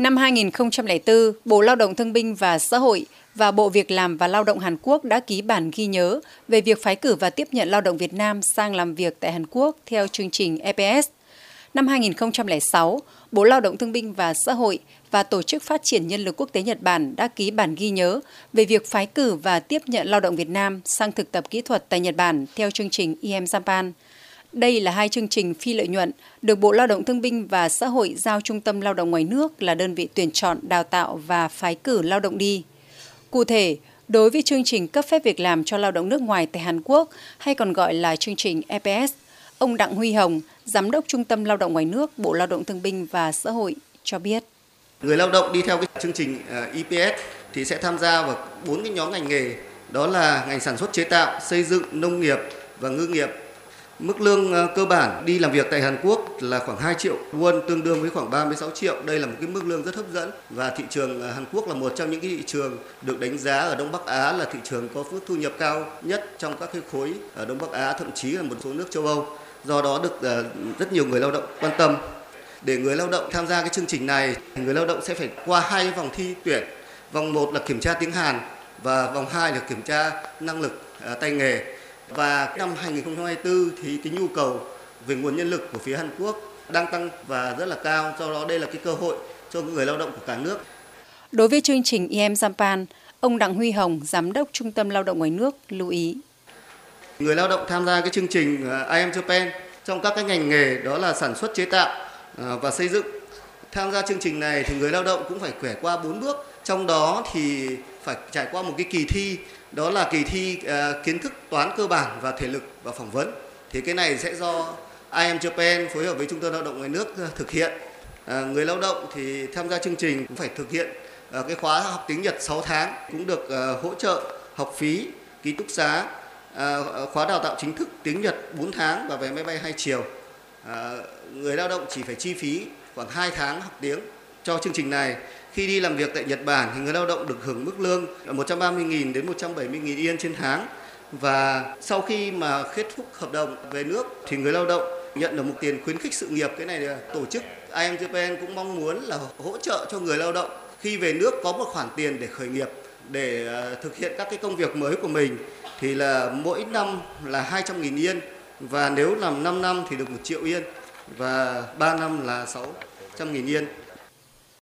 Năm 2004, Bộ Lao động Thương binh và Xã hội và Bộ Việc làm và Lao động Hàn Quốc đã ký bản ghi nhớ về việc phái cử và tiếp nhận lao động Việt Nam sang làm việc tại Hàn Quốc theo chương trình EPS. Năm 2006, Bộ Lao động Thương binh và Xã hội và Tổ chức Phát triển Nhân lực Quốc tế Nhật Bản đã ký bản ghi nhớ về việc phái cử và tiếp nhận lao động Việt Nam sang thực tập kỹ thuật tại Nhật Bản theo chương trình IM Japan. Đây là hai chương trình phi lợi nhuận được Bộ Lao động Thương binh và Xã hội giao Trung tâm Lao động ngoài nước là đơn vị tuyển chọn, đào tạo và phái cử lao động đi. Cụ thể, đối với chương trình cấp phép việc làm cho lao động nước ngoài tại Hàn Quốc hay còn gọi là chương trình EPS, ông Đặng Huy Hồng, Giám đốc Trung tâm Lao động ngoài nước Bộ Lao động Thương binh và Xã hội cho biết. Người lao động đi theo cái chương trình ờ, EPS thì sẽ tham gia vào bốn cái nhóm ngành nghề đó là ngành sản xuất chế tạo, xây dựng, nông nghiệp và ngư nghiệp Mức lương ờ, cơ bản đi làm việc tại Hàn Quốc là khoảng 2 triệu won tương đương với khoảng 36 triệu. Đây là một cái mức lương rất hấp dẫn và thị trường ờ, Hàn Quốc là một trong những cái thị trường được đánh giá ở Đông Bắc Á là thị trường có mức thu nhập cao nhất trong các cái khối ở Đông Bắc Á thậm chí là một số nước châu Âu. Do đó được ờ, rất nhiều người lao động quan tâm. Để người lao động tham gia cái chương trình này, người lao động sẽ phải qua hai vòng thi tuyển. Vòng 1 là kiểm tra tiếng Hàn và vòng 2 là kiểm tra năng lực tay nghề và năm 2024 thì cái nhu cầu về nguồn nhân lực của phía Hàn Quốc đang tăng và rất là cao, do đó đây là cái cơ hội cho người lao động của cả nước. Đối với chương trình IM Japan, ông Đặng Huy Hồng, Giám đốc Trung tâm Lao động ngoài nước lưu ý. Người lao động tham gia cái chương trình IM Japan trong các cái ngành nghề đó là sản xuất chế tạo à, và xây dựng. Tham gia chương trình này thì người lao động cũng phải quẻ qua 4 bước, trong đó thì phải trải qua một cái kỳ thi đó là kỳ thi uh, kiến thức toán cơ bản và thể lực và phỏng vấn. Thì cái này sẽ do IM Japan phối hợp với trung tâm lao động ngoài nước ờ, thực hiện. À, người lao động thì tham gia chương trình cũng phải thực hiện à, cái khóa học tiếng Nhật 6 tháng cũng được à, hỗ trợ học phí ký túc xá à, khóa đào tạo chính thức tiếng Nhật 4 tháng và vé máy bay hai chiều. À, người lao động chỉ phải chi phí khoảng 2 tháng học tiếng cho chương trình này. Khi đi làm việc tại Nhật Bản thì người lao động được hưởng mức lương 130.000 đến 170.000 yên trên tháng. Và sau khi mà kết thúc hợp đồng về nước thì người lao động nhận được một tiền khuyến khích sự nghiệp. Cái này là tổ chức IM Japan cũng mong muốn là hỗ trợ cho người lao động khi về nước có một khoản tiền để khởi nghiệp, để ờ, thực hiện các cái công việc mới của mình thì là mỗi năm là 200.000 yên và nếu làm 5 năm thì được 1 triệu yên và 3 năm là 6 600.000 yên.